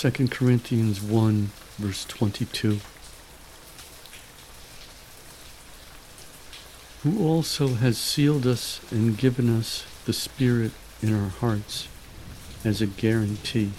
2 Corinthians 1, verse 22. Who also has sealed us and given us the Spirit in our hearts as a guarantee.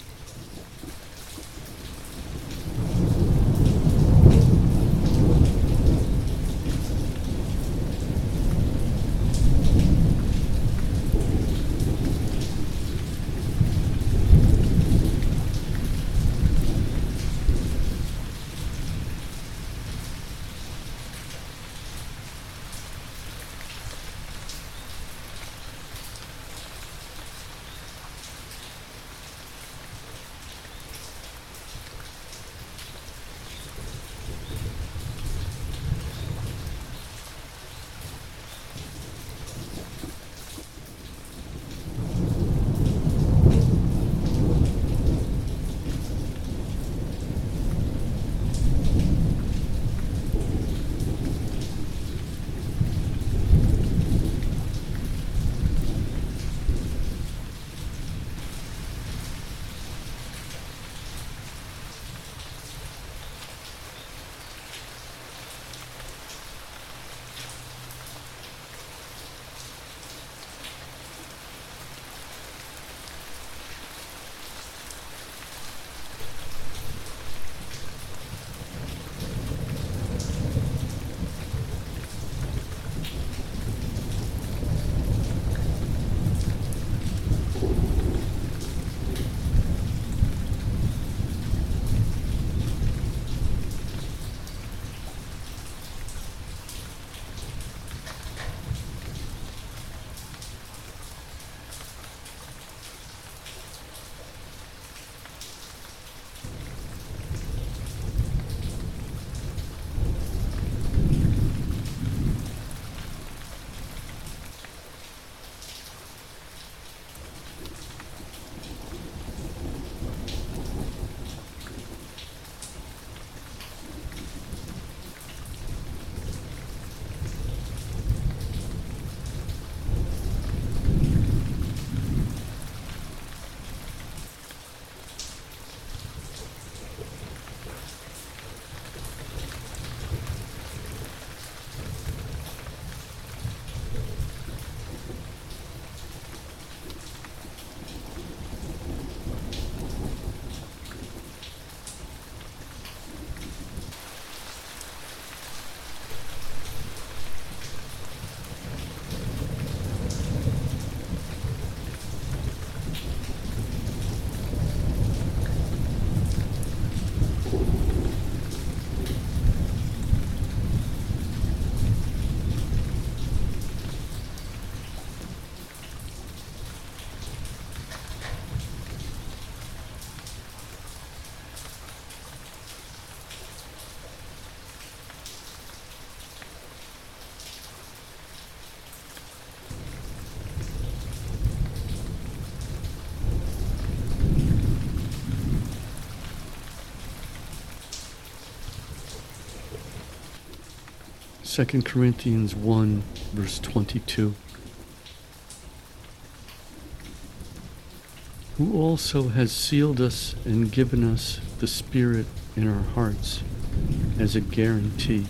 Second Corinthians 1, verse 22. Who also has sealed us and given us the Spirit in our hearts as a guarantee.